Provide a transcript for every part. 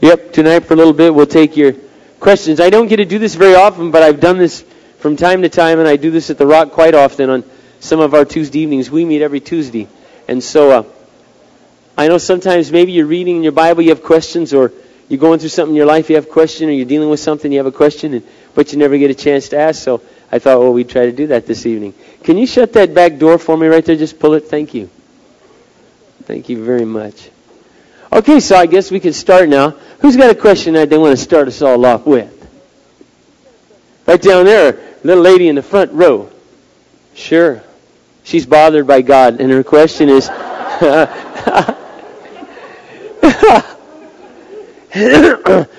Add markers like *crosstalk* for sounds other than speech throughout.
Yep, tonight for a little bit we'll take your questions. I don't get to do this very often, but I've done this from time to time, and I do this at the Rock quite often on some of our Tuesday evenings. We meet every Tuesday. And so uh, I know sometimes maybe you're reading in your Bible, you have questions, or you're going through something in your life, you have a question, or you're dealing with something, you have a question, and, but you never get a chance to ask. So I thought, well, we'd try to do that this evening. Can you shut that back door for me right there? Just pull it. Thank you. Thank you very much. Okay, so I guess we can start now. Who's got a question that they want to start us all off with? Right down there, little lady in the front row. Sure. She's bothered by God, and her question is *laughs*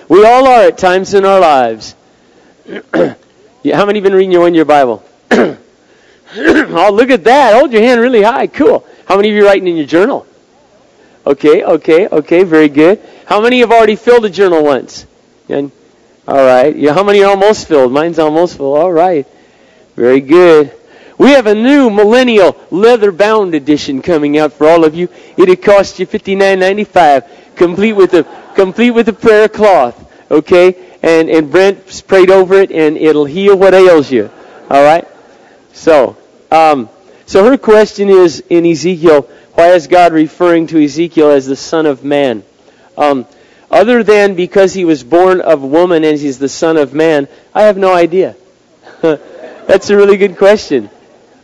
We all are at times in our lives. *clears throat* How many have been reading your one year Bible? *clears throat* oh, look at that. Hold your hand really high. Cool. How many of you writing in your journal? Okay, okay, okay, very good. How many have already filled a journal once? And, all right. Yeah, how many are almost filled? Mine's almost full. All right. Very good. We have a new millennial leather bound edition coming out for all of you. It'll cost you fifty nine ninety five, complete with a complete with a prayer cloth. Okay, and and Brent prayed over it, and it'll heal what ails you. All right. So, um, so her question is in Ezekiel why is God referring to Ezekiel as the Son of Man? Um, other than because he was born of woman and he's the Son of Man, I have no idea. *laughs* that's a really good question.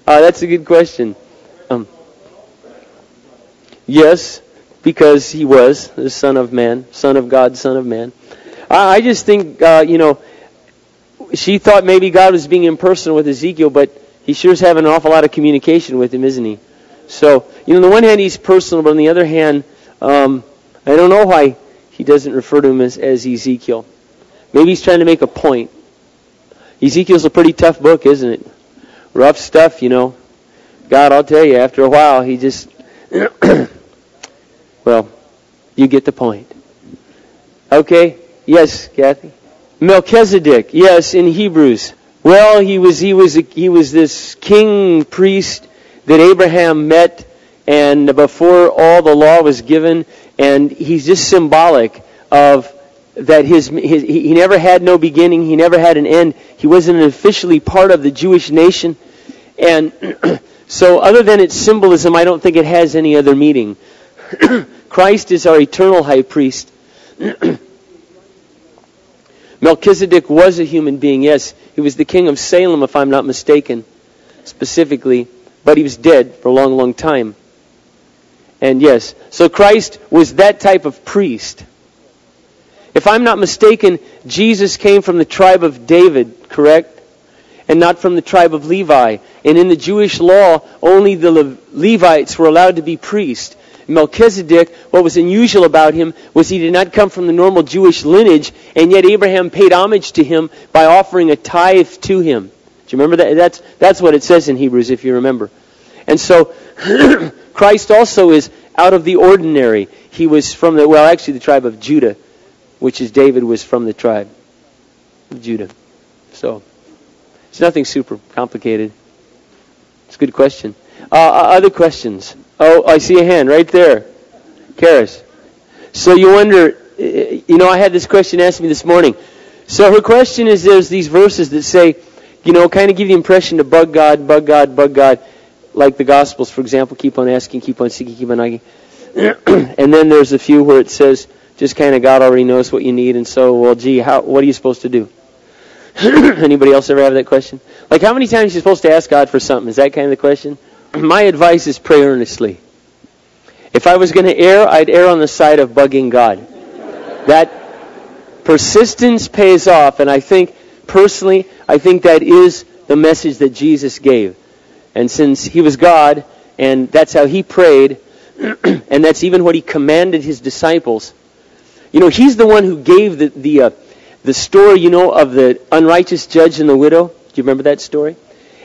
Uh, that's a good question. Um, yes, because he was the Son of Man, Son of God, Son of Man. I, I just think, uh, you know, she thought maybe God was being impersonal with Ezekiel, but he sure is having an awful lot of communication with him, isn't he? So, you know, on the one hand, he's personal, but on the other hand, um, I don't know why he doesn't refer to him as, as Ezekiel. Maybe he's trying to make a point. Ezekiel's a pretty tough book, isn't it? Rough stuff, you know. God, I'll tell you, after a while, he just, *clears throat* well, you get the point. Okay? Yes, Kathy? Melchizedek, yes, in Hebrews. Well, he was, he was, a, he was this king priest that Abraham met and before all the law was given, and he's just symbolic of that his, his, he never had no beginning, he never had an end. He wasn't officially part of the Jewish nation, and *clears throat* so other than its symbolism, I don't think it has any other meaning. *clears throat* Christ is our eternal high priest. *clears throat* Melchizedek was a human being, yes. He was the king of Salem, if I'm not mistaken, specifically but he was dead for a long, long time. And yes, so Christ was that type of priest. If I'm not mistaken, Jesus came from the tribe of David, correct? And not from the tribe of Levi. And in the Jewish law, only the Le- Levites were allowed to be priests. Melchizedek, what was unusual about him was he did not come from the normal Jewish lineage, and yet Abraham paid homage to him by offering a tithe to him. Do you remember that? That's, that's what it says in Hebrews, if you remember. And so, *clears throat* Christ also is out of the ordinary. He was from the, well, actually the tribe of Judah, which is David was from the tribe of Judah. So, it's nothing super complicated. It's a good question. Uh, uh other questions? Oh, I see a hand right there. Karis. So you wonder, you know, I had this question asked me this morning. So her question is there's these verses that say, you know, kind of give the impression to bug God, bug God, bug God, like the Gospels, for example, keep on asking, keep on seeking, keep on asking. *clears throat* and then there's a few where it says, just kind of God already knows what you need, and so, well, gee, how, what are you supposed to do? *clears throat* Anybody else ever have that question? Like, how many times are you supposed to ask God for something? Is that kind of the question? *clears throat* My advice is pray earnestly. If I was going to err, I'd err on the side of bugging God. That persistence pays off, and I think Personally, I think that is the message that Jesus gave. And since he was God, and that's how he prayed, *clears throat* and that's even what he commanded his disciples. You know, he's the one who gave the the uh, the story, you know, of the unrighteous judge and the widow. Do you remember that story?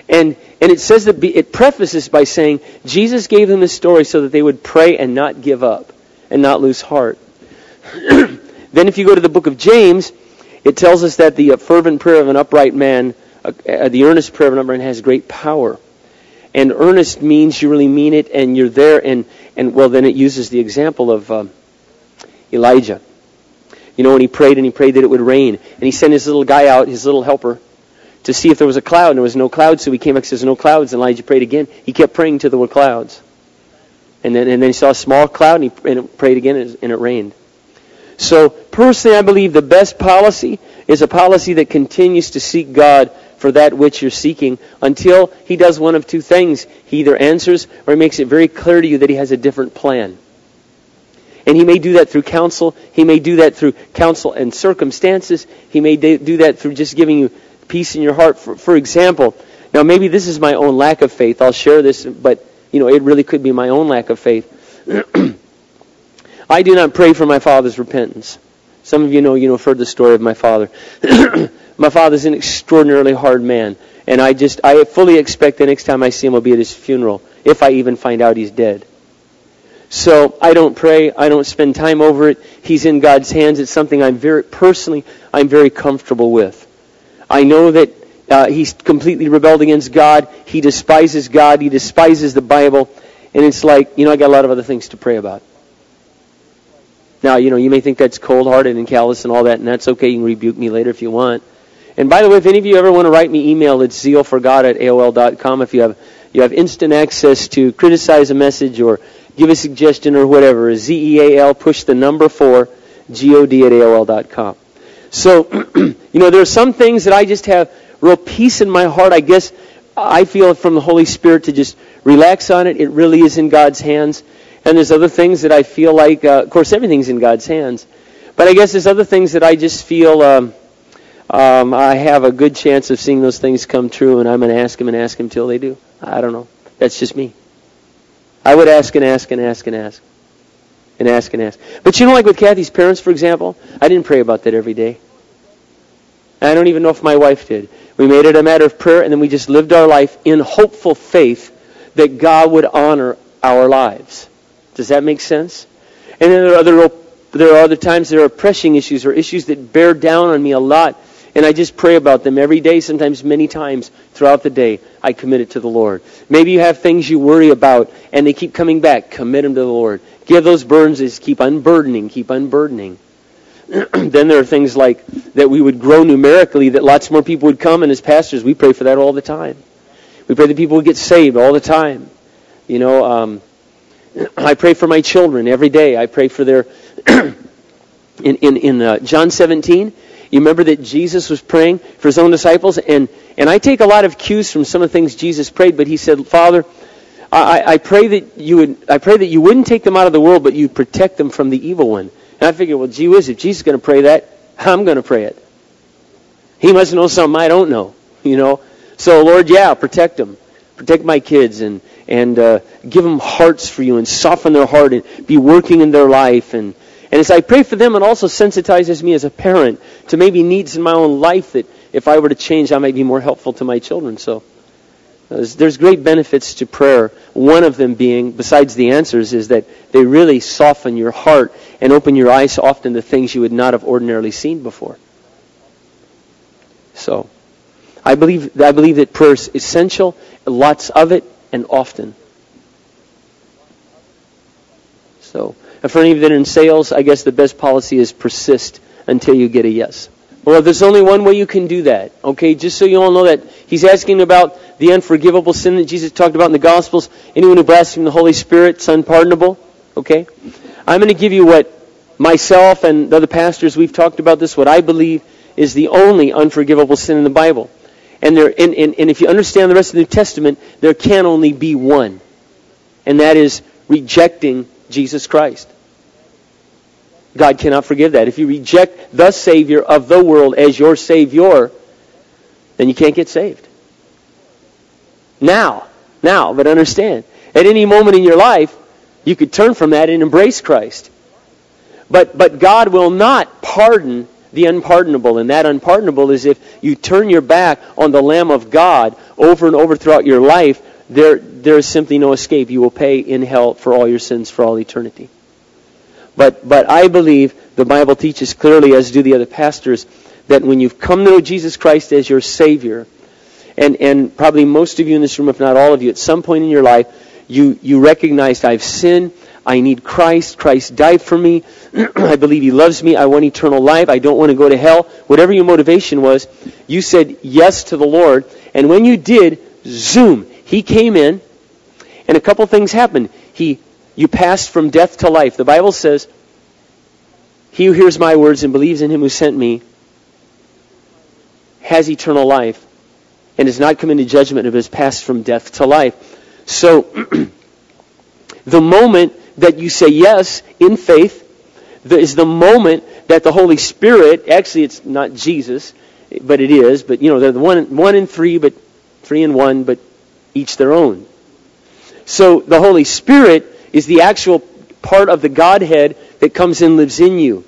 And and it says that it prefaces by saying Jesus gave them this story so that they would pray and not give up and not lose heart. *clears throat* then if you go to the book of James, it tells us that the uh, fervent prayer of an upright man, uh, uh, the earnest prayer of an upright man has great power. And earnest means you really mean it and you're there and, and well then it uses the example of um, Elijah. you know, when he prayed and he prayed that it would rain. And he sent his little guy out, his little helper, to see if there was a cloud, and there was no cloud, so he came back and says, no clouds, and Elijah prayed again. He kept praying till there were clouds. And then, and then he saw a small cloud, and he and prayed again, and it rained. So, personally, I believe the best policy is a policy that continues to seek God for that which you're seeking until he does one of two things. He either answers or he makes it very clear to you that he has a different plan. And he may do that through counsel. He may do that through counsel and circumstances. He may do that through just giving you peace in your heart. For, for example, now maybe this is my own lack of faith. I'll share this, but you know, it really could be my own lack of faith. *clears throat* I do not pray for my father's repentance. Some of you know, you know, heard the story of my father. *clears throat* my father's an extraordinarily hard man, and I just, I fully expect the next time I see him will be at his funeral, if I even find out he's dead. So I don't pray. I don't spend time over it. He's in God's hands. It's something I'm very personally, I'm very comfortable with. I know that uh, he's completely rebelled against God. He despises God. He despises the Bible. And it's like, you know, I got a lot of other things to pray about. Now, you know, you may think that's cold-hearted and callous and all that, and that's okay. You can rebuke me later if you want. And by the way, if any of you ever want to write me email, it's zealforgod at AOL.com. If you have, you have instant access to criticize a message or give a suggestion or whatever. Z-E-A-L, push the number 4, G-O-D at AOL.com. So, *clears throat* you know, there are some things that I just have real peace in my heart. I guess I feel from the Holy Spirit to just relax on it. It really is in God's hands. And there's other things that I feel like, uh, of course, everything's in God's hands. But I guess there's other things that I just feel um, um, I have a good chance of seeing those things come true, and I'm going to ask Him and ask Him till they do. I don't know. That's just me. I would ask and ask and ask and ask. And ask and ask. But you know, like with Kathy's parents, for example, I didn't pray about that every day. I don't even know if my wife did. We made it a matter of prayer, and then we just lived our life in hopeful faith that God would honor our lives. Does that make sense? And then there are other, there are other times there are pressing issues or issues that bear down on me a lot and I just pray about them every day, sometimes many times throughout the day. I commit it to the Lord. Maybe you have things you worry about, and they keep coming back. Commit them to the Lord. Give those burdens, just keep unburdening, keep unburdening. *clears throat* then there are things like that we would grow numerically, that lots more people would come, and as pastors, we pray for that all the time. We pray that people would get saved all the time. You know, um, *clears throat* I pray for my children every day. I pray for their. *clears throat* in in, in uh, John 17, you remember that Jesus was praying for his own disciples? And, and I take a lot of cues from some of the things Jesus prayed, but he said, Father, I, I, pray that you would, I pray that you wouldn't take them out of the world, but you protect them from the evil one. And I figured, well, gee whiz, if Jesus is going to pray that, I'm going to pray it. He must know something I don't know, you know. So, Lord, yeah, protect them. Protect my kids and, and uh, give them hearts for you and soften their heart and be working in their life and, and as I pray for them, it also sensitizes me as a parent to maybe needs in my own life that if I were to change, I might be more helpful to my children. So there's, there's great benefits to prayer. One of them being, besides the answers, is that they really soften your heart and open your eyes often to things you would not have ordinarily seen before. So, I believe, I believe that prayer is essential, lots of it, and often. So, and for any of that in sales, I guess the best policy is persist until you get a yes. Well, there's only one way you can do that. Okay, just so you all know that he's asking about the unforgivable sin that Jesus talked about in the Gospels. Anyone who blasphemes the Holy Spirit, is unpardonable. Okay, I'm going to give you what myself and the other pastors we've talked about this. What I believe is the only unforgivable sin in the Bible. And, there, and, and, and if you understand the rest of the New Testament, there can only be one, and that is rejecting Jesus Christ. God cannot forgive that. If you reject the Savior of the world as your Savior, then you can't get saved. Now, now, but understand, at any moment in your life, you could turn from that and embrace Christ. But, but God will not pardon the unpardonable. And that unpardonable is if you turn your back on the Lamb of God over and over throughout your life, there, there is simply no escape. You will pay in hell for all your sins for all eternity. But, but I believe the Bible teaches clearly, as do the other pastors, that when you've come to know Jesus Christ as your Savior, and, and probably most of you in this room, if not all of you, at some point in your life, You, you recognized I've sinned. I need Christ. Christ died for me. *clears throat* I believe He loves me. I want eternal life. I don't want to go to hell. Whatever your motivation was, you said yes to the Lord. And when you did, zoom, He came in, and a couple things happened. He, you passed from death to life. The Bible says, He who hears my words and believes in Him who sent me has eternal life and has not come into judgment but has passed from death to life. So, *clears throat* the moment that you say yes in faith is the moment that the Holy Spirit, actually it's not Jesus, but it is, but you know, they're the one, one in three, but three in one, but each their own. So the Holy Spirit is the actual part of the Godhead that comes and lives in you.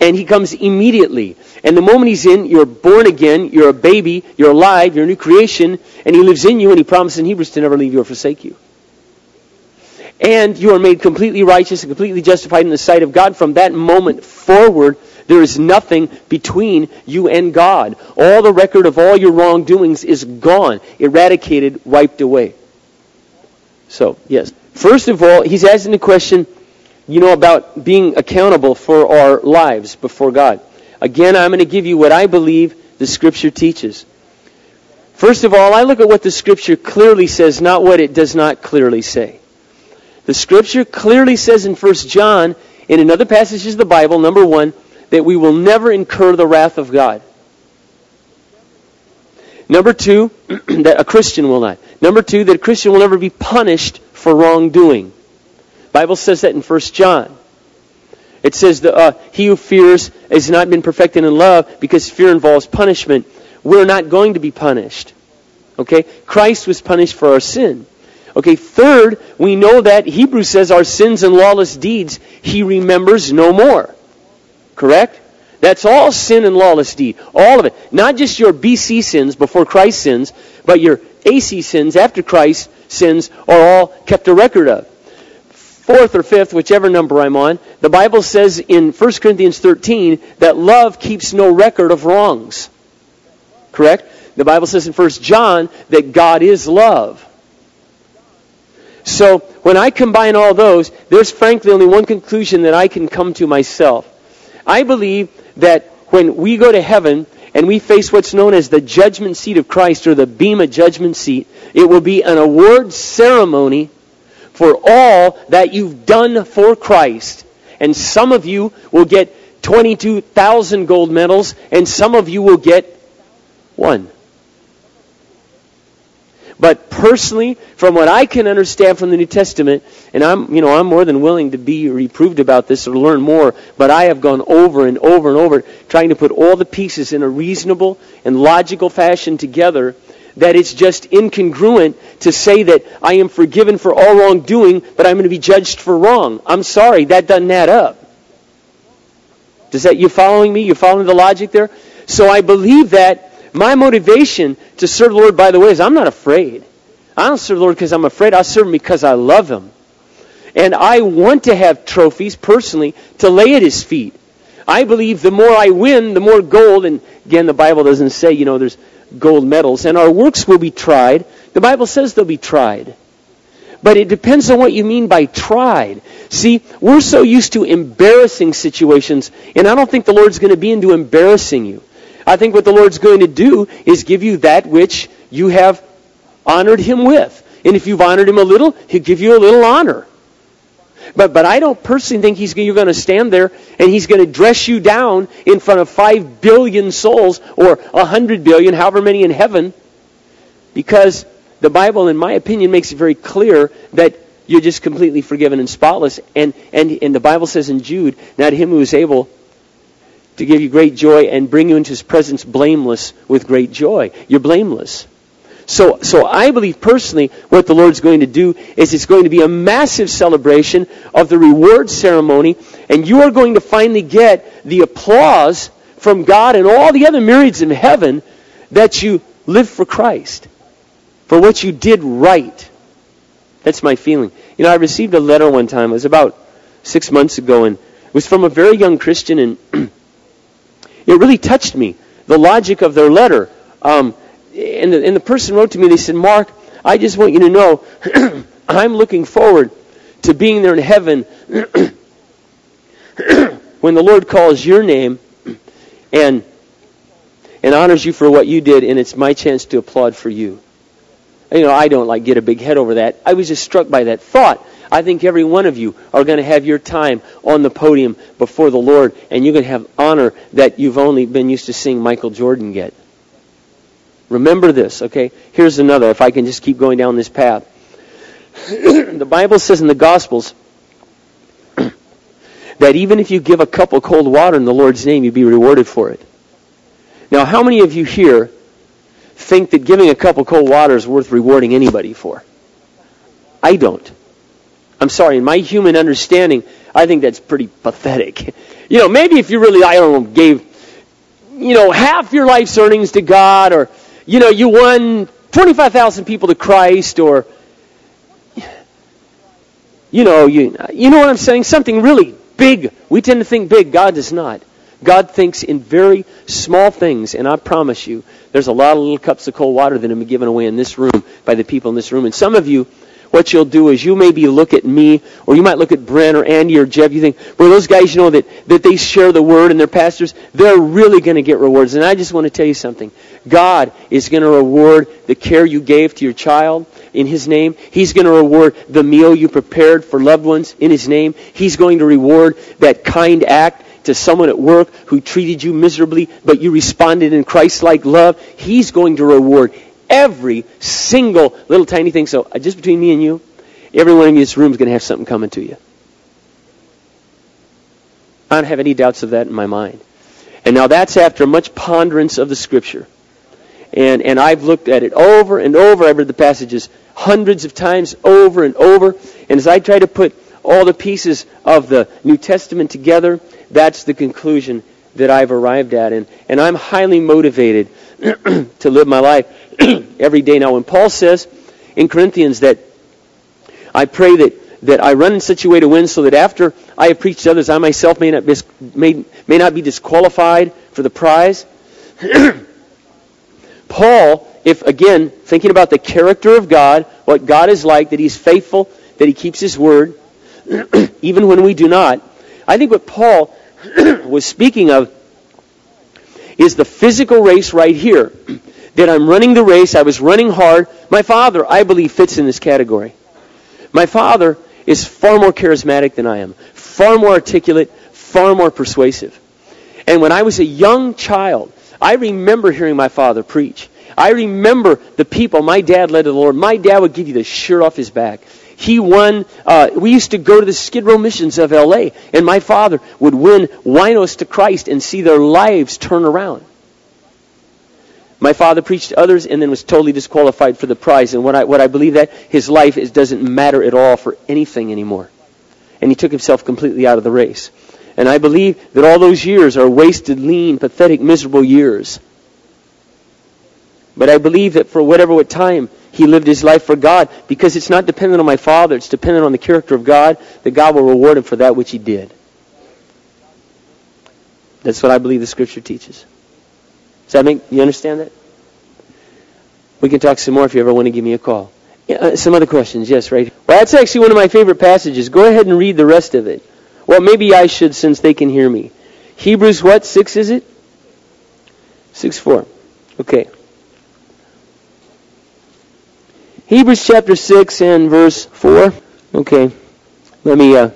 And he comes immediately. And the moment he's in, you're born again, you're a baby, you're alive, you're a new creation, and he lives in you, and he promises in Hebrews to never leave you or forsake you. And you are made completely righteous and completely justified in the sight of God. From that moment forward, there is nothing between you and God. All the record of all your wrongdoings is gone, eradicated, wiped away. So, yes. First of all, he's asking the question, you know, about being accountable for our lives before God. Again, I'm going to give you what I believe the Scripture teaches. First of all, I look at what the Scripture clearly says, not what it does not clearly say. The Scripture clearly says in 1 John, in other passages of the Bible, number one, that we will never incur the wrath of God. Number two, *clears throat* that a Christian will not. Number two, that a Christian will never be punished for wrongdoing. The Bible says that in 1 John. It says that uh, he who fears has not been perfected in love because fear involves punishment. We're not going to be punished. Okay? Christ was punished for our sin. Okay, third, we know that Hebrews says our sins and lawless deeds he remembers no more. Correct? That's all sin and lawless deed. All of it. Not just your BC sins before Christ sins, but your AC sins after Christ sins are all kept a record of fourth or fifth, whichever number I'm on, the Bible says in 1 Corinthians 13 that love keeps no record of wrongs. Correct? The Bible says in 1 John that God is love. So when I combine all those, there's frankly only one conclusion that I can come to myself. I believe that when we go to heaven and we face what's known as the judgment seat of Christ or the Bema judgment seat, it will be an award ceremony for all that you've done for Christ. And some of you will get 22,000 gold medals, and some of you will get one. But personally, from what I can understand from the New Testament, and I'm, you know, I'm more than willing to be reproved about this or learn more, but I have gone over and over and over trying to put all the pieces in a reasonable and logical fashion together that it's just incongruent to say that I am forgiven for all wrongdoing, but I'm going to be judged for wrong. I'm sorry, that doesn't add up. Does that you following me? You following the logic there? So I believe that my motivation to serve the Lord, by the way, is I'm not afraid. I don't serve the Lord because I'm afraid. I serve Him because I love Him. And I want to have trophies personally to lay at His feet. I believe the more I win, the more gold, and again, the Bible doesn't say, you know, there's gold medals, and our works will be tried. The Bible says they'll be tried. But it depends on what you mean by tried. See, we're so used to embarrassing situations, and I don't think the Lord's going to be into embarrassing you. I think what the Lord's going to do is give you that which you have honored Him with. And if you've honored Him a little, He'll give you a little honor. But, but I don't personally think he's, you're going to stand there and he's going to dress you down in front of five billion souls or a hundred billion, however many in heaven, because the Bible, in my opinion, makes it very clear that you're just completely forgiven and spotless. And, and, and the Bible says in Jude, now to him who is able to give you great joy and bring you into his presence blameless with great joy. You're blameless. So, so I believe personally what the Lord's going to do is it's going to be a massive celebration of the reward ceremony, and you are going to finally get the applause from God and all the other myriads in heaven that you live for Christ, for what you did right. That's my feeling. You know, I received a letter one time. It was about six months ago, and it was from a very young Christian, and *clears throat* it really touched me. The logic of their letter. Um, and the, and the person wrote to me, they said, Mark, I just want you to know *clears throat* I'm looking forward to being there in heaven *clears throat* when the Lord calls your name and and honors you for what you did, and it's my chance to applaud for you. You know, I don't like get a big head over that. I was just struck by that thought. I think every one of you are going to have your time on the podium before the Lord, and you're going to have honor that you've only been used to seeing Michael Jordan get. Remember this, okay? Here's another, if I can just keep going down this path. *clears throat* the Bible says in the Gospels *clears throat* that even if you give a cup of cold water in the Lord's name, you'd be rewarded for it. Now, how many of you here think that giving a cup of cold water is worth rewarding anybody for? I don't. I'm sorry, in my human understanding, I think that's pretty pathetic. You know, maybe if you really, I don't know, gave, you know, half your life's earnings to God, or, you know, you won 25,000 people to Christ, or, you know, you, you know what I'm saying? Something really big. We tend to think big. God does not. God thinks in very small things, and I promise you, there's a lot of little cups of cold water that have been given away in this room by the people in this room. And some of you, what you'll do is you maybe look at me, or you might look at Brent or Andy or Jeff. You think, well, those guys, you know, that, that they share the word and they're pastors, they're really going to get rewards. And I just want to tell you something. God is going to reward the care you gave to your child in His name. He's going to reward the meal you prepared for loved ones in His name. He's going to reward that kind act to someone at work who treated you miserably, but you responded in Christ-like love. He's going to reward every single little tiny thing. So uh, just between me and you, every one of you in this room is going to have something coming to you. I don't have any doubts of that in my mind. And now that's after much ponderance of the Scripture. And, and I've looked at it over and over. I've read the passages hundreds of times over and over. And as I try to put all the pieces of the New Testament together, that's the conclusion that I've arrived at. And, and I'm highly motivated *clears throat* to live my life *clears throat* every day. Now, when Paul says in Corinthians that I pray that, that I run in such a way to win so that after I have preached to others, I myself may not be, may, may not be disqualified for the prize. *clears throat* Paul, if again, thinking about the character of God, what God is like, that He's faithful, that He keeps His word, *clears throat* even when we do not, I think what Paul was speaking of is the physical race right here. That I'm running the race, I was running hard. My father, I believe, fits in this category. My father is far more charismatic than I am, far more articulate, far more persuasive. And when I was a young child, I remember hearing my father preach. I remember the people my dad led to the Lord. My dad would give you the shirt off his back. He won, uh, we used to go to the Skid Row missions of LA, and my father would win winos to Christ and see their lives turn around. My father preached to others and then was totally disqualified for the prize. And what I, what I believe that his life is, doesn't matter at all for anything anymore. And he took himself completely out of the race. And I believe that all those years are wasted, lean, pathetic, miserable years. But I believe that for whatever what time he lived his life for God because it's not dependent on my father, it's dependent on the character of God, that God will reward him for that which he did. That's what I believe the scripture teaches. Does that make you understand that? We can talk some more if you ever want to give me a call. Uh, some other questions, yes, right. Well, that's actually one of my favorite passages. Go ahead and read the rest of it. Well, maybe I should since they can hear me. Hebrews what? Six is it? Six four. Okay. Hebrews chapter six and verse four. Okay. Let me uh,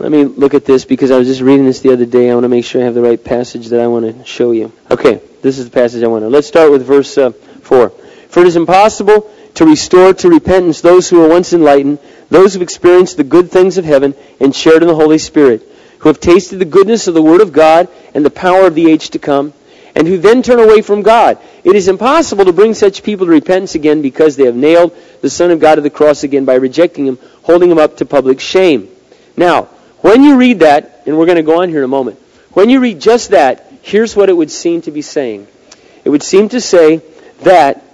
let me look at this because I was just reading this the other day. I want to make sure I have the right passage that I want to show you. Okay, this is the passage I want to. Let's start with verse uh, 4. For it is impossible to restore to repentance those who were once enlightened, those who have experienced the good things of heaven and shared in the Holy Spirit, who have tasted the goodness of the Word of God and the power of the age to come, and who then turn away from God. It is impossible to bring such people to repentance again because they have nailed the Son of God to the cross again by rejecting Him, holding Him up to public shame. Now, when you read that, and we're going to go on here in a moment, when you read just that, here's what it would seem to be saying. It would seem to say that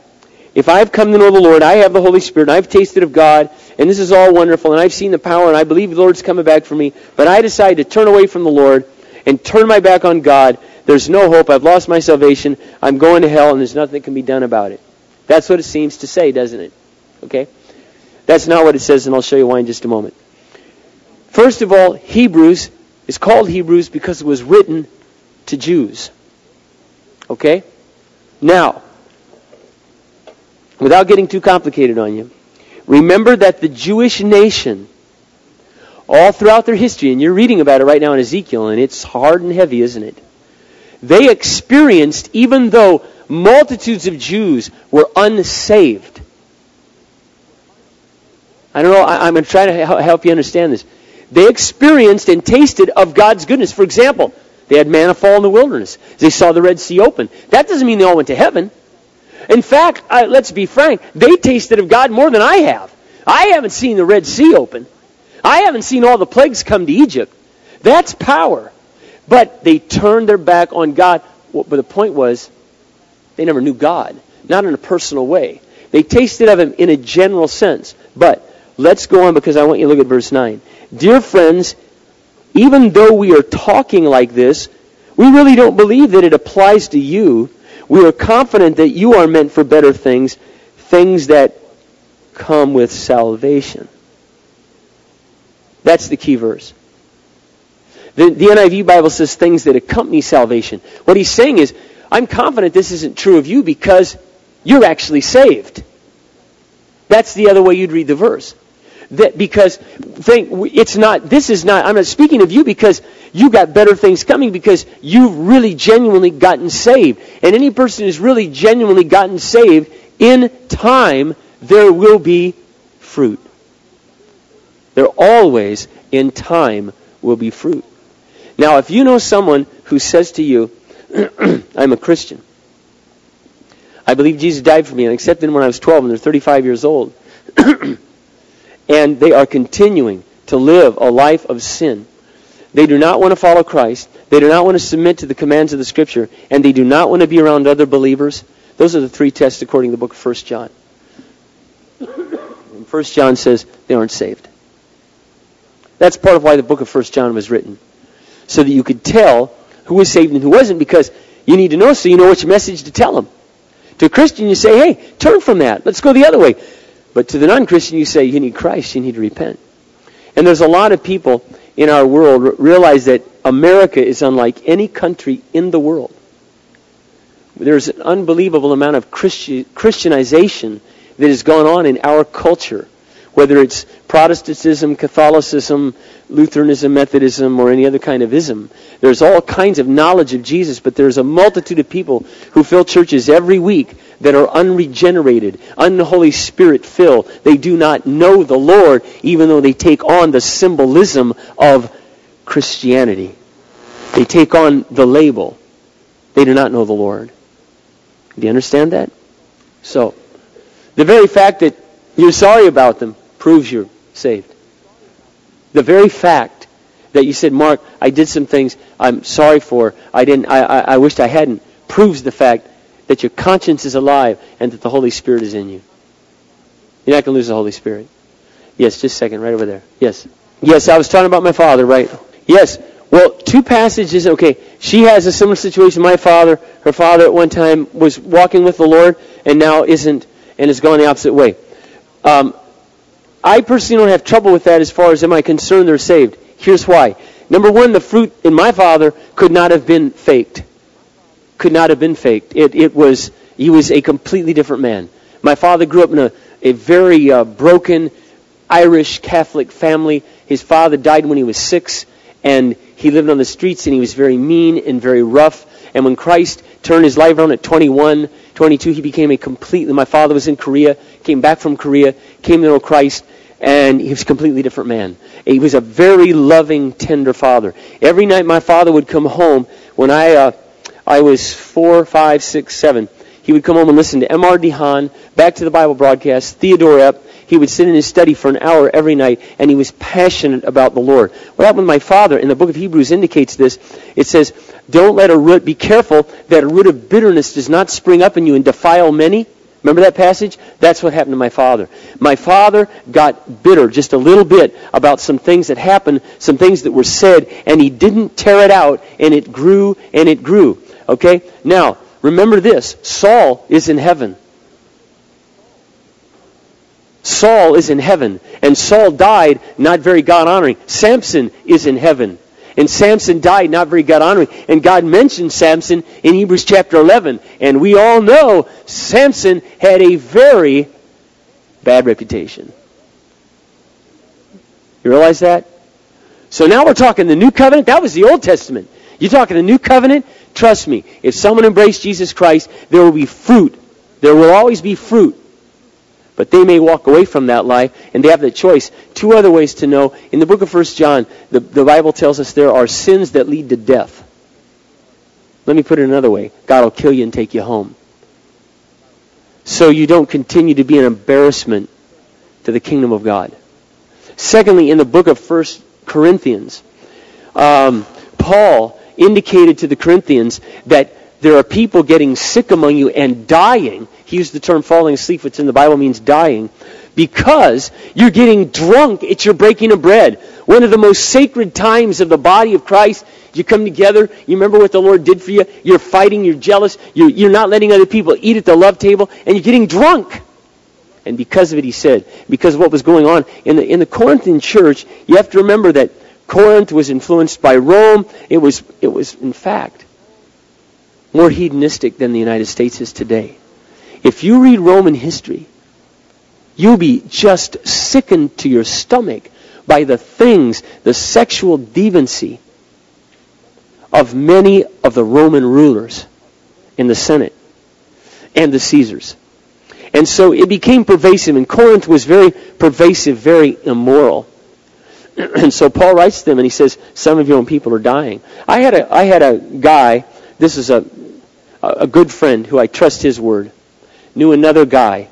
if I've come to know the Lord, I have the Holy Spirit, and I've tasted of God, and this is all wonderful, and I've seen the power, and I believe the Lord's coming back for me, but I decide to turn away from the Lord and turn my back on God, there's no hope. I've lost my salvation. I'm going to hell, and there's nothing that can be done about it. That's what it seems to say, doesn't it? Okay? That's not what it says, and I'll show you why in just a moment. First of all, Hebrews is called Hebrews because it was written to Jews. Okay? Now, without getting too complicated on you, remember that the Jewish nation, all throughout their history, and you're reading about it right now in Ezekiel, and it's hard and heavy, isn't it? They experienced, even though multitudes of Jews were unsaved. I don't know, I, am going to try to help you understand this. They experienced and tasted of God's goodness. For example, they had manna fall in the wilderness. They saw the Red Sea open. That doesn't mean they all went to heaven. In fact, uh, let's be frank, they tasted of God more than I have. I haven't seen the Red Sea open. I haven't seen all the plagues come to Egypt. That's power. But they turned their back on God. But the point was, they never knew God, not in a personal way. They tasted of Him in a general sense. But let's go on because I want you to look at verse 9. Dear friends, even though we are talking like this, we really don't believe that it applies to you. We are confident that you are meant for better things, things that come with salvation. That's the key verse. The, the NIV Bible says things that accompany salvation. What he's saying is, I'm confident this isn't true of you because you're actually saved. That's the other way you'd read the verse. That because think it's not this is not I'm not speaking of you because you got better things coming because you've really genuinely gotten saved. And any person who's really genuinely gotten saved in time there will be fruit. There always in time will be fruit. Now if you know someone who says to you, *clears throat* I'm a Christian. I believe Jesus died for me and accepted him when I was 12 and they're 35 years old. *clears throat* and they are continuing to live a life of sin. They do not want to follow Christ. They do not want to submit to the commands of the Scripture. And they do not want to be around other believers. Those are the three tests according to the book of 1 John. And 1 John says they aren't saved. That's part of why the book of 1 John was written. So that you could tell who was saved and who wasn't because you need to know so you know which message to tell them. To a Christian, you say, hey, turn from that. Let's go the other way. But to the non-Christian, you say, you need Christ. You need to repent. And there's a lot of people in our world realize that America is unlike any country in the world. There's an unbelievable amount of Christi- Christianization that has gone on in our culture whether it's Protestantism, Catholicism, Lutheranism, Methodism, or any other kind of ism. There's all kinds of knowledge of Jesus, but there's a multitude of people who fill churches every week that are unregenerated, unholy spirit filled. They do not know the Lord, even though they take on the symbolism of Christianity. They take on the label. They do not know the Lord. Do you understand that? So, the very fact that you're sorry about them proves you're saved. The very fact that you said, Mark, I did some things I'm sorry for, I didn't, I, I, I wished I hadn't, proves the fact that your conscience is alive and that the Holy Spirit is in you. You're not going to lose the Holy Spirit. Yes, just a second, right over there. Yes. Yes, I was talking about my father, right? Yes. Well, two passages, okay. She has a similar situation. My father, her father at one time was walking with the Lord and now isn't and is going the opposite way. Um, I personally don't have trouble with that as far as am I concerned they're saved. Here's why. Number one, the fruit in my father could not have been faked. Could not have been faked. It, it was, he was a completely different man. My father grew up in a, a very uh, broken Irish Catholic family. His father died when he was six, and he lived on the streets, and he was very mean and very rough. And when Christ turned his life around at 21, 22, he became a completely, my father was in Korea, came back from Korea, came to know Christ, and he was a completely different man. He was a very loving, tender father. Every night my father would come home when I, uh, I was four, five, six, seven. He would come home and listen to M.R. DeHaan, back to the Bible broadcast, Theodore Epp. He would sit in his study for an hour every night, and he was passionate about the Lord. What happened with my father, in the book of Hebrews indicates this. It says, don't let a root, be careful that a root of bitterness does not spring up in you and defile many. Remember that passage? That's what happened to my father. My father got bitter just a little bit about some things that happened, some things that were said, and he didn't tear it out, and it grew and it grew. Okay? Now, remember this Saul is in heaven. Saul is in heaven, and Saul died not very God honoring. Samson is in heaven. And Samson died not very God honoring. And God mentioned Samson in Hebrews chapter 11. And we all know Samson had a very bad reputation. You realize that? So now we're talking the new covenant. That was the Old Testament. You're talking the new covenant. Trust me, if someone embraced Jesus Christ, there will be fruit. There will always be fruit. But they may walk away from that life, and they have the choice. Two other ways to know. In the book of 1 John, the, the Bible tells us there are sins that lead to death. Let me put it another way. God will kill you and take you home. So you don't continue to be an embarrassment to the kingdom of God. Secondly, in the book of 1 Corinthians, um, Paul indicated to the Corinthians that there are people getting sick among you and dying. He used the term falling asleep, which in the Bible means dying, because you're getting drunk at your breaking of bread. One of the most sacred times of the body of Christ. You come together, you remember what the Lord did for you, you're fighting, you're jealous, you're, you're not letting other people eat at the love table, and you're getting drunk. And because of it, he said, because of what was going on in the, in the Corinthian church, you have to remember that Corinth was influenced by Rome. It was, it was, in fact, more hedonistic than the United States is today. If you read Roman history, you'll be just sickened to your stomach by the things, the sexual deviancy of many of the Roman rulers in the Senate and the Caesars. And so it became pervasive, and Corinth was very pervasive, very immoral. *clears throat* and so Paul writes to them and he says, some of your own people are dying. I had a, I had a guy, this is a, a good friend who I trust his word, knew another guy,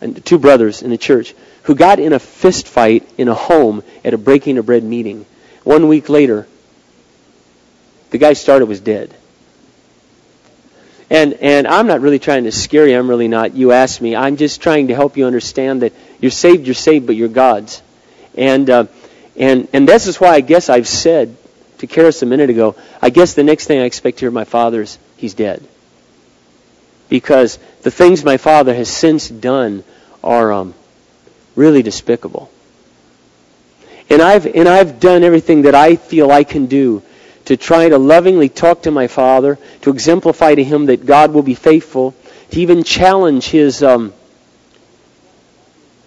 and two brothers in the church, who got in a fist fight in a home at a breaking of bread meeting. One week later, the guy started was dead. And and I'm not really trying to scare you. I'm really not. You asked me. I'm just trying to help you understand that you're saved. You're saved, but you're God's. And uh, and, and this is why I guess I've said to Karis a minute ago, I guess the next thing I expect to hear my father is, he's dead. Because the things my father has since done are um, really despicable. And I've, and I've done everything that I feel I can do to try to lovingly talk to my father, to exemplify to him that God will be faithful, to even challenge his, um,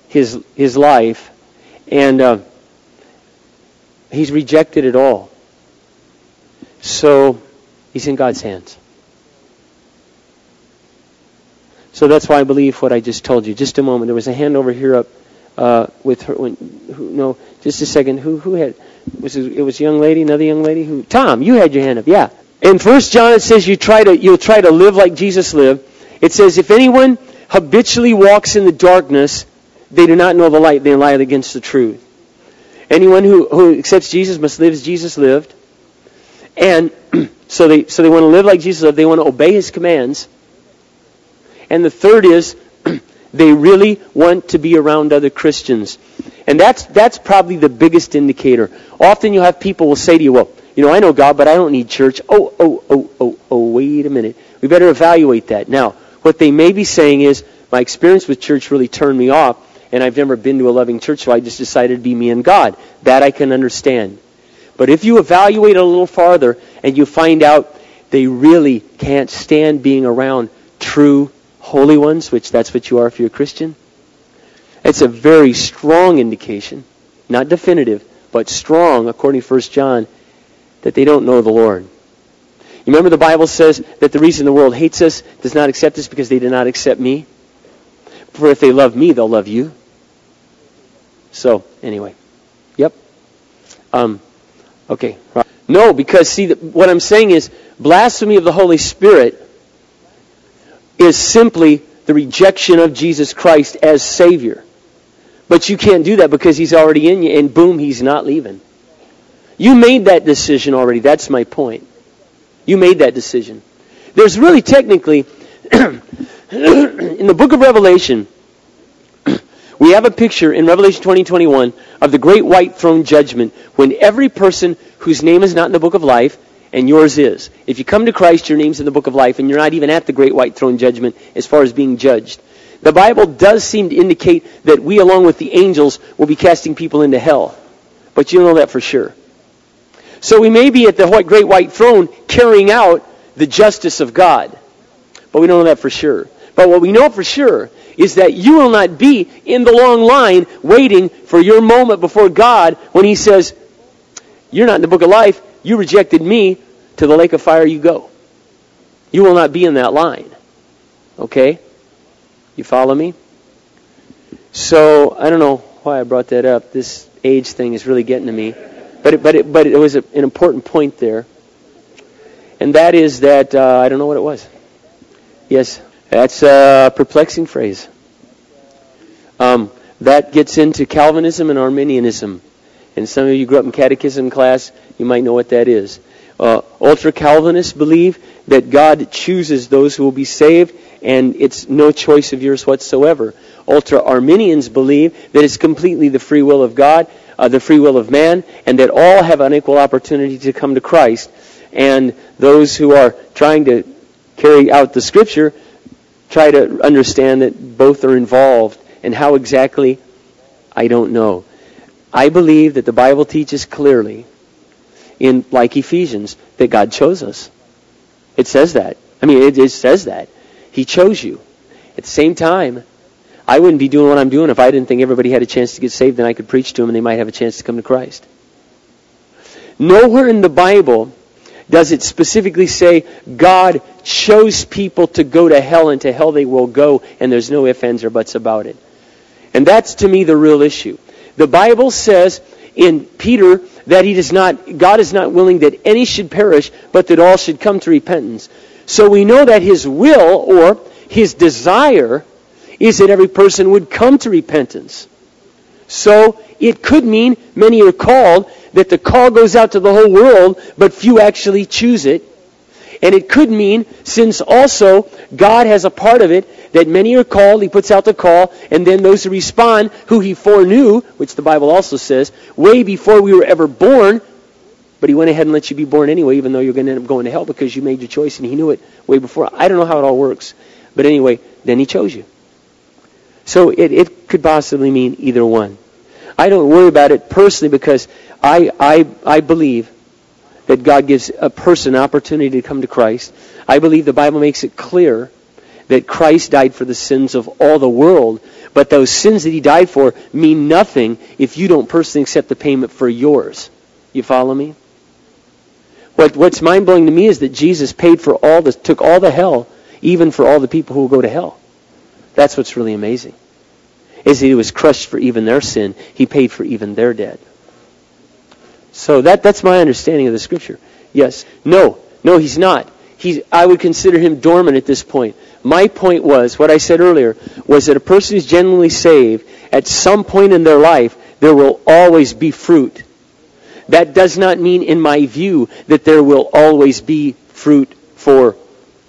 his, his life. And, uh, He's rejected it all. So he's in God's hands. So that's why I believe what I just told you. Just a moment. There was a hand over here up uh, with her. When, who, no, just a second. Who who had? Was it, it was a young lady, another young lady. Who? Tom, you had your hand up. Yeah. In First John, it says you try to you'll try to live like Jesus lived. It says if anyone habitually walks in the darkness, they do not know the light. They lie against the truth. Anyone who, who accepts Jesus must live as Jesus lived. And *clears throat* so they, so they want to live like Jesus lived. They want to obey his commands. And the third is *clears throat* they really want to be around other Christians. And that's, that's probably the biggest indicator. Often you'll have people will say to you, well, you know, I know God, but I don't need church. Oh, oh, oh, oh, oh, wait a minute. We better evaluate that. Now, what they may be saying is, my experience with church really turned me off and I've never been to a loving church, so I just decided to be me and God. That I can understand. But if you evaluate a little farther and you find out they really can't stand being around true holy ones, which that's what you are if you're a Christian, it's a very strong indication, not definitive, but strong, according to 1 John, that they don't know the Lord. You remember the Bible says that the reason the world hates us, does not accept us, because they did not accept me? For if they love me, they'll love you. So, anyway. Yep. Um, okay. No, because see, what I'm saying is blasphemy of the Holy Spirit is simply the rejection of Jesus Christ as Savior. But you can't do that because He's already in you, and boom, He's not leaving. You made that decision already. That's my point. You made that decision. There's really technically *clears throat* in the book of Revelation, we have a picture in Revelation 20, 21 of the great white throne judgment when every person whose name is not in the book of life and yours is. If you come to Christ, your name's in the book of life and you're not even at the great white throne judgment as far as being judged. The Bible does seem to indicate that we, along with the angels, will be casting people into hell. But you don't know that for sure. So we may be at the great white throne carrying out the justice of God. But we don't know that for sure. But what we know for sure is that you will not be in the long line waiting for your moment before God when He says, You're not in the book of life. You rejected me. To the lake of fire you go. You will not be in that line. Okay? You follow me? So, I don't know why I brought that up. This age thing is really getting to me. But it, but it, but it was an important point there. And that is that, uh, I don't know what it was. Yes, that's a perplexing phrase. Um, that gets into Calvinism and Arminianism. And some of you grew up in catechism class, you might know what that is. Uh, Ultra Calvinists believe that God chooses those who will be saved, and it's no choice of yours whatsoever. Ultra Arminians believe that it's completely the free will of God, uh, the free will of man, and that all have unequal opportunity to come to Christ. And those who are trying to carry out the Scripture try to understand that both are involved. And how exactly, I don't know. I believe that the Bible teaches clearly, in like Ephesians, that God chose us. It says that. I mean, it, it says that. He chose you. At the same time, I wouldn't be doing what I'm doing if I didn't think everybody had a chance to get saved and I could preach to them and they might have a chance to come to Christ. Nowhere in the Bible does it specifically say God chose people to go to hell and to hell they will go and there's no ifs, ands, or buts about it. And that's to me the real issue. The Bible says in Peter that he does not, God is not willing that any should perish, but that all should come to repentance. So we know that his will or his desire is that every person would come to repentance. So it could mean many are called, that the call goes out to the whole world, but few actually choose it. And it could mean, since also God has a part of it, that many are called, He puts out the call, and then those who respond, who He foreknew, which the Bible also says, way before we were ever born, but He went ahead and let you be born anyway, even though you're going to end up going to hell because you made your choice and He knew it way before. I don't know how it all works. But anyway, then He chose you. So it, it could possibly mean either one. I don't worry about it personally because I, I, I believe that God gives a person an opportunity to come to Christ. I believe the Bible makes it clear that Christ died for the sins of all the world, but those sins that he died for mean nothing if you don't personally accept the payment for yours. You follow me? What, what's mind blowing to me is that Jesus paid for all this, took all the hell, even for all the people who will go to hell. That's what's really amazing. Is he was crushed for even their sin. He paid for even their debt. So that, that's my understanding of the scripture. Yes. No. No, he's not. He's, I would consider him dormant at this point. My point was, what I said earlier, was that a person who's genuinely saved, at some point in their life, there will always be fruit. That does not mean, in my view, that there will always be fruit for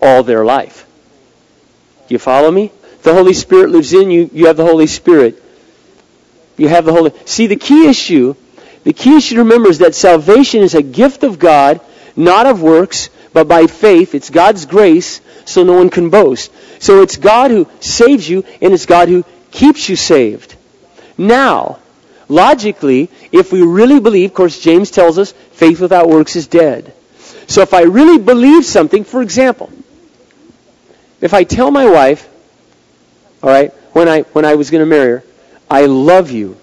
all their life. Do you follow me? The Holy Spirit lives in you. You have the Holy Spirit. You have the Holy. See, the key issue the key issue to remember is that salvation is a gift of God, not of works, but by faith. It's God's grace, so no one can boast. So it's God who saves you, and it's God who keeps you saved. Now, logically, if we really believe, of course, James tells us, faith without works is dead. So if I really believe something, for example, if I tell my wife, all right, when I when I was going to marry her, I love you.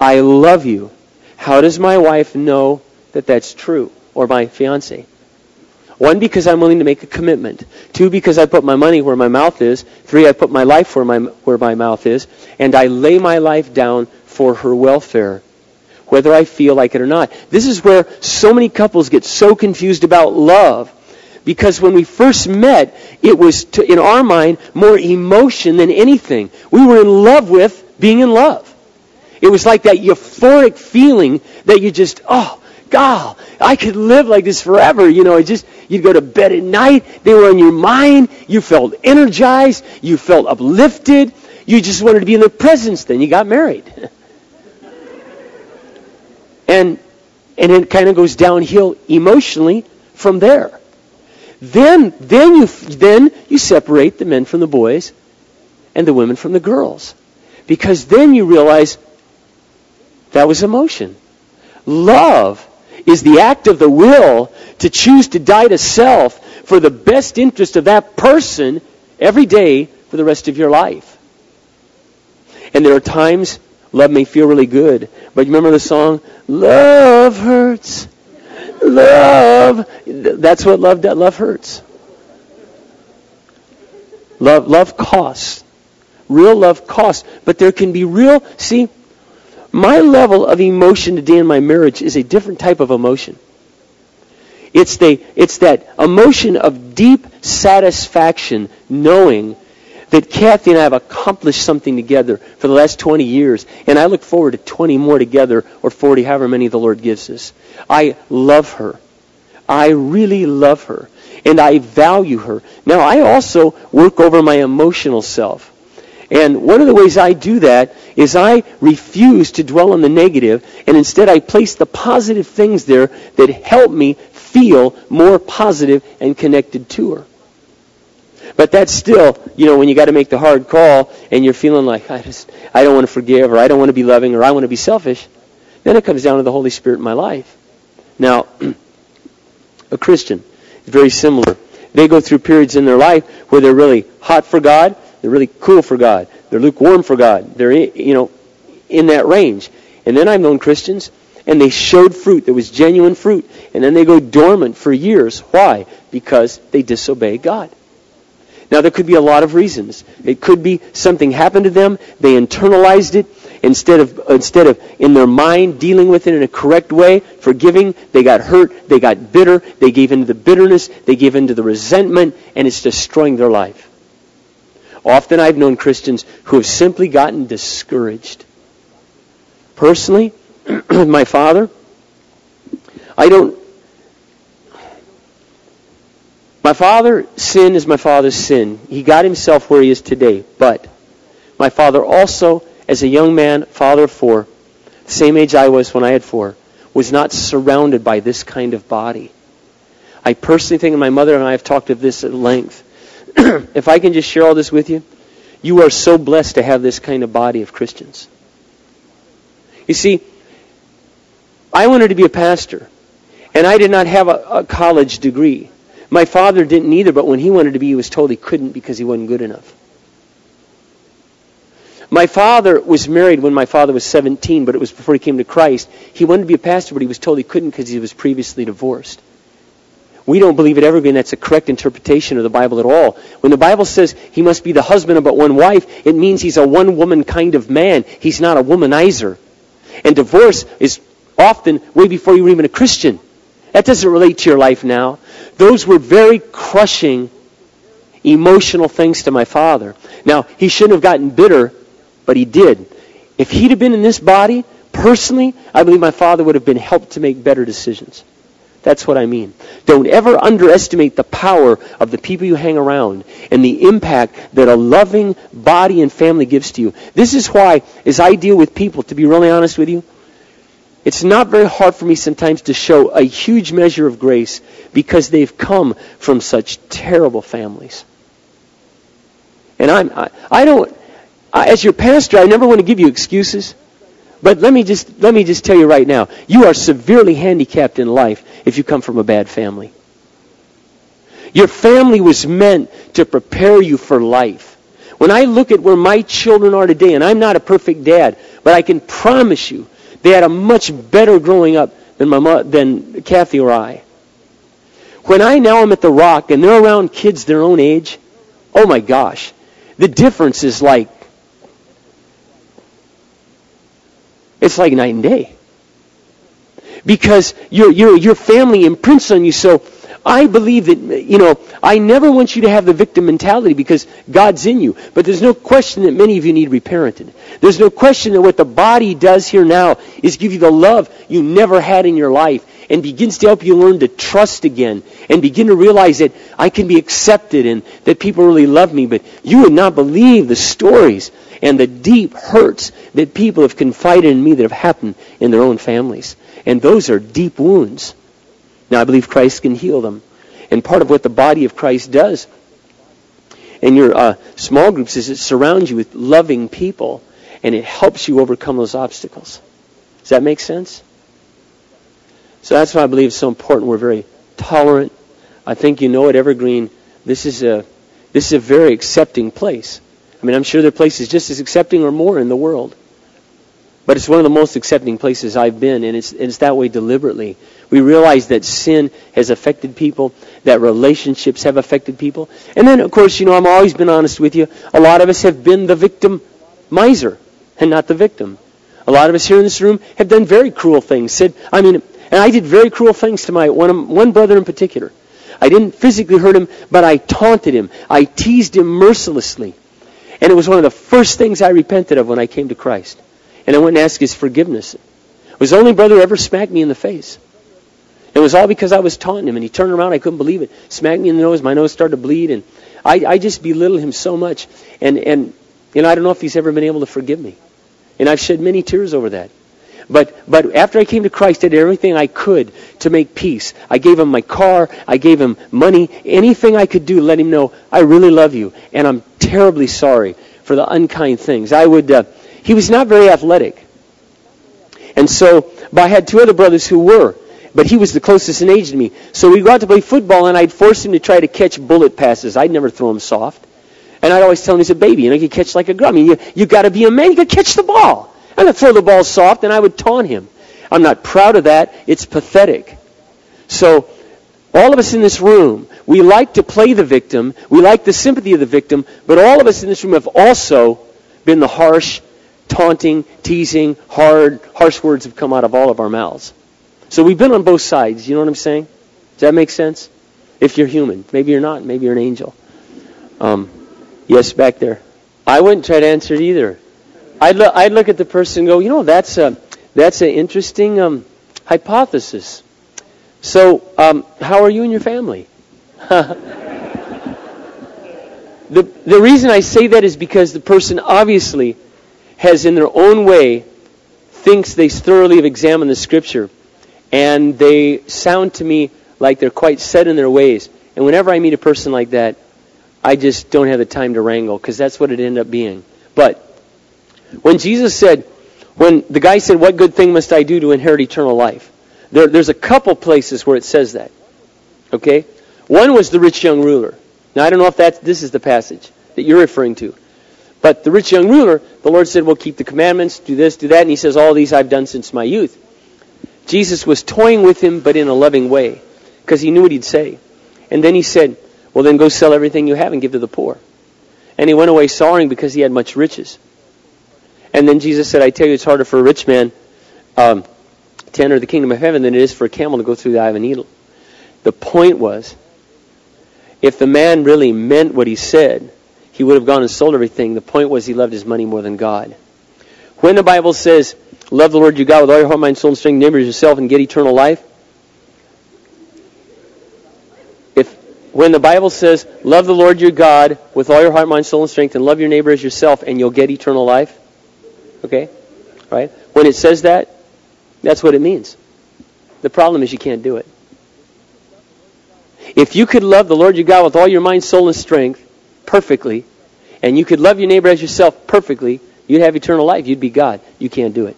I love you. How does my wife know that that's true? Or my fiance? One, because I'm willing to make a commitment. Two, because I put my money where my mouth is. Three, I put my life where my, where my mouth is. And I lay my life down for her welfare, whether I feel like it or not. This is where so many couples get so confused about love. Because when we first met, it was, to, in our mind, more emotion than anything. We were in love with being in love. It was like that euphoric feeling that you just, oh, God, I could live like this forever. You know, it just, you'd go to bed at night, they were in your mind, you felt energized, you felt uplifted, you just wanted to be in their presence, then you got married. *laughs* and, and it kind of goes downhill emotionally from there. Then, then you, then you separate the men from the boys, and the women from the girls. Because then you realize that was emotion. Love is the act of the will to choose to die to self for the best interest of that person every day for the rest of your life. And there are times love may feel really good, but remember the song, Love Hurts. Love. That's what love does. Love hurts. Love, love costs. Real love costs. But there can be real, see, my level of emotion today in my marriage is a different type of emotion. It's, the, it's that emotion of deep satisfaction knowing that Kathy and I have accomplished something together for the last 20 years, and I look forward to 20 more together, or 40, however many the Lord gives us. I love her. I really love her, and I value her. Now, I also work over my emotional self. And one of the ways I do that is I refuse to dwell on the negative, and instead I place the positive things there that help me feel more positive and connected to her. But that's still, you know, when you got to make the hard call and you're feeling like I just I don't want to forgive or I don't want to be loving or I want to be selfish, then it comes down to the Holy Spirit in my life. Now, *clears throat* a Christian is very similar. They go through periods in their life where they're really hot for God they're really cool for God. They're lukewarm for God. They're, you know, in that range. And then I've known Christians, and they showed fruit. that was genuine fruit. And then they go dormant for years. Why? Because they disobey God. Now, there could be a lot of reasons. It could be something happened to them. They internalized it. Instead of, instead of in their mind dealing with it in a correct way, forgiving, they got hurt, they got bitter, they gave into the bitterness, they gave into the resentment, and it's destroying their life. Often I've known Christians who have simply gotten discouraged. Personally, *clears throat* my father, I don't. My father, sin is my father's sin. He got himself where he is today. But my father also, as a young man, father of four, same age I was when I had four, was not surrounded by this kind of body. I personally think, and my mother and I have talked of this at length, *clears throat* if I can just share all this with you, you are so blessed to have this kind of body of Christians. You see, I wanted to be a pastor, and I did not have a, a college degree. My father didn't either, but when he wanted to be, he was told he couldn't because he wasn't good enough. My father was married when my father was 17, but it was before he came to Christ. He wanted to be a pastor, but he was told he couldn't because he was previously divorced. We don't believe at Evergreen that's a correct interpretation of the Bible at all. When the Bible says he must be the husband of but one wife, it means he's a one woman kind of man. He's not a womanizer. And divorce is often way before you were even a Christian. That doesn't relate to your life now. Those were very crushing emotional things to my father. Now, he shouldn't have gotten bitter, but he did. If he'd have been in this body, personally, I believe my father would have been helped to make better decisions. That's what I mean. Don't ever underestimate the power of the people you hang around and the impact that a loving body and family gives to you. This is why, as I deal with people, to be really honest with you, it's not very hard for me sometimes to show a huge measure of grace because they've come from such terrible families. And I'm, I, I don't, I, as your pastor, I never want to give you excuses. But let me just let me just tell you right now, you are severely handicapped in life if you come from a bad family. Your family was meant to prepare you for life. When I look at where my children are today, and I'm not a perfect dad, but I can promise you they had a much better growing up than my mother, than Kathy or I. When I now am at the Rock and they're around kids their own age, oh my gosh, the difference is like It's like night and day. Because your, your, your family imprints on you. So I believe that, you know, I never want you to have the victim mentality because God's in you. But there's no question that many of you need reparented. There's no question that what the body does here now is give you the love you never had in your life and begins to help you learn to trust again and begin to realize that I can be accepted and that people really love me. But you would not believe the stories and the deep hurts that people have confided in me that have happened in their own families. And those are deep wounds. Now, I believe Christ can heal them. And part of what the body of Christ does in your uh, small groups is it surrounds you with loving people and it helps you overcome those obstacles. Does that make sense? So that's why I believe it's so important. We're very tolerant. I think you know at Evergreen, this is a this is a very accepting place. I mean, I'm sure there are places just as accepting or more in the world. But it's one of the most accepting places I've been, and it's, it's that way deliberately. We realize that sin has affected people, that relationships have affected people. And then, of course, you know, I've always been honest with you. A lot of us have been the victim miser and not the victim. A lot of us here in this room have done very cruel things. Said, I mean, and I did very cruel things to my one, one brother in particular. I didn't physically hurt him, but I taunted him. I teased him mercilessly. And it was one of the first things I repented of when I came to Christ and I went and asked his forgiveness. It was the only brother ever smacked me in the face. It was all because I was taunting him, and he turned around. I couldn't believe it. Smacked me in the nose. My nose started to bleed, and I, I just belittled him so much. And and you know, I don't know if he's ever been able to forgive me. And I've shed many tears over that. But but after I came to Christ, I did everything I could to make peace. I gave him my car. I gave him money. Anything I could do let him know I really love you, and I'm terribly sorry for the unkind things. I would. Uh, he was not very athletic. And so, but I had two other brothers who were. But he was the closest in age to me. So we'd go out to play football, and I'd force him to try to catch bullet passes. I'd never throw him soft. And I'd always tell him, he's a baby, you know, you catch like a girl. I mean, you, you got to be a man. You got to catch the ball. And I'd throw the ball soft, and I would taunt him. I'm not proud of that. It's pathetic. So all of us in this room, we like to play the victim. We like the sympathy of the victim. But all of us in this room have also been the harsh, taunting, teasing, hard, harsh words have come out of all of our mouths. So we've been on both sides. You know what I'm saying? Does that make sense? If you're human. Maybe you're not. Maybe you're an angel. Um, yes, back there. I wouldn't try to answer it either. I'd, lo- I'd look at the person and go, you know, that's a, that's an interesting um, hypothesis. So, um, how are you and your family? *laughs* the, the reason I say that is because the person obviously has, in their own way, thinks they thoroughly have examined the Scripture, and they sound to me like they're quite set in their ways. And whenever I meet a person like that, I just don't have the time to wrangle because that's what it ended up being. But when Jesus said, when the guy said, What good thing must I do to inherit eternal life? There, there's a couple places where it says that. Okay? One was the rich young ruler. Now, I don't know if that's, this is the passage that you're referring to. But the rich young ruler, the Lord said, well, keep the commandments, do this, do that. And he says, all these I've done since my youth. Jesus was toying with him, but in a loving way, because he knew what he'd say. And then he said, well, then go sell everything you have and give to the poor. And he went away sorrowing because he had much riches. And then Jesus said, I tell you, it's harder for a rich man um, to enter the kingdom of heaven than it is for a camel to go through the eye of a needle. The point was, if the man really meant what he said, he would have gone and sold everything. The point was he loved his money more than God. When the Bible says, love the Lord your God with all your heart, mind, soul, and strength, neighbors yourself, and get eternal life, if when the Bible says, love the Lord your God with all your heart, mind, soul, and strength, and love your neighbor as yourself, and you'll get eternal life, okay? Right? When it says that, that's what it means. The problem is you can't do it. If you could love the Lord your God with all your mind, soul, and strength, perfectly, and you could love your neighbor as yourself perfectly, you'd have eternal life. You'd be God. You can't do it.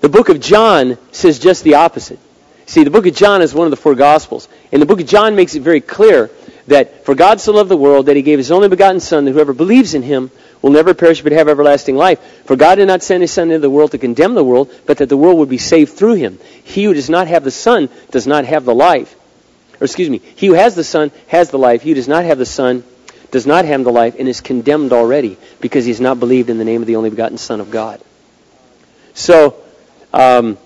The book of John says just the opposite. See, the book of John is one of the four Gospels. And the book of John makes it very clear that for God so loved the world that he gave his only begotten Son, that whoever believes in him will never perish but have everlasting life. For God did not send his Son into the world to condemn the world, but that the world would be saved through him. He who does not have the Son does not have the life. Or excuse me, he who has the Son has the life. He who does not have the Son does not have the life and is condemned already because he's not believed in the name of the only begotten Son of God. So, um,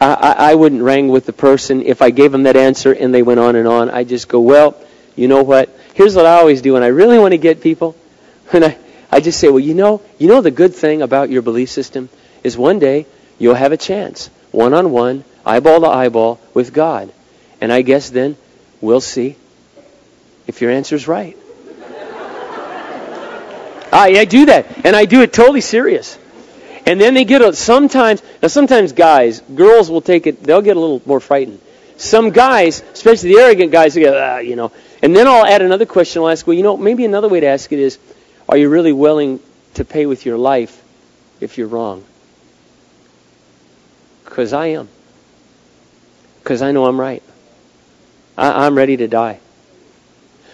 I, I wouldn't wrangle with the person if I gave them that answer and they went on and on. I just go, well, you know what? Here's what I always do when I really want to get people. *laughs* And I, I just say, well, you know, you know the good thing about your belief system is one day you'll have a chance, one on one, eyeball to eyeball with God. And I guess then we'll see if your answer's right. I, I do that, and I do it totally serious. And then they get a, sometimes now sometimes guys, girls will take it. They'll get a little more frightened. Some guys, especially the arrogant guys, they go, ah, you know, And then I'll add another question. I'll ask, well, you know, maybe another way to ask it is, are you really willing to pay with your life if you're wrong? Because I am. Because I know I'm right. I, I'm ready to die.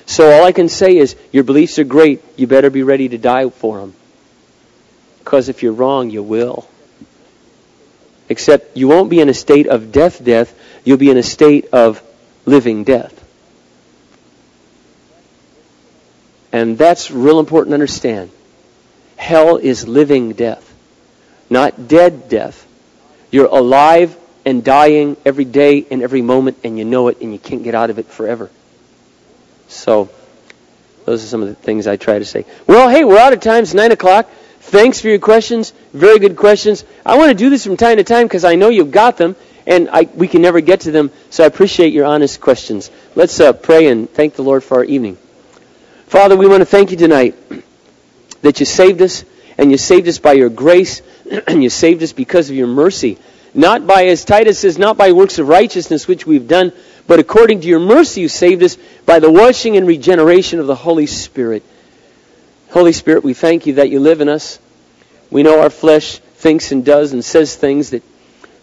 So all I can say is, your beliefs are great. You better be ready to die for them. Because if you're wrong, you will. Except you won't be in a state of death, death. You'll be in a state of living death. And that's real important to understand. Hell is living death, not dead death. You're alive and dying every day and every moment, and you know it, and you can't get out of it forever. So, those are some of the things I try to say. Well, hey, we're out of time. It's 9 o'clock. Thanks for your questions. Very good questions. I want to do this from time to time because I know you've got them, and I, we can never get to them, so I appreciate your honest questions. Let's uh, pray and thank the Lord for our evening. Father, we want to thank you tonight *clears throat* that you saved us, and you saved us by your grace, *clears throat* and you saved us because of your mercy. Not by, as Titus says, not by works of righteousness which we've done, but according to your mercy you saved us by the washing and regeneration of the Holy Spirit. Holy Spirit, we thank you that you live in us. We know our flesh thinks and does and says things that,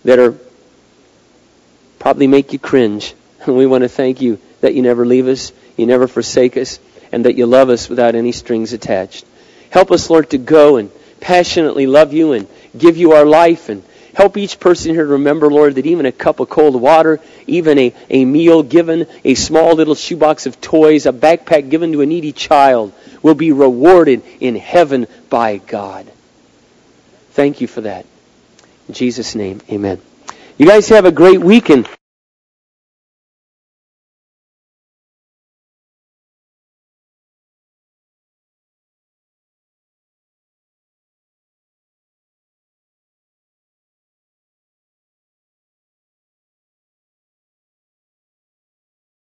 that are probably make you cringe. And *laughs* we want to thank you that you never leave us, you never forsake us, and that you love us without any strings attached. Help us, Lord, to go and passionately love you and give you our life and help each person here to remember, Lord, that even a cup of cold water, even a, a meal given, a small little shoebox of toys, a backpack given to a needy child will be rewarded in heaven by God. Thank you for that. In Jesus' name, amen. You guys have a great weekend.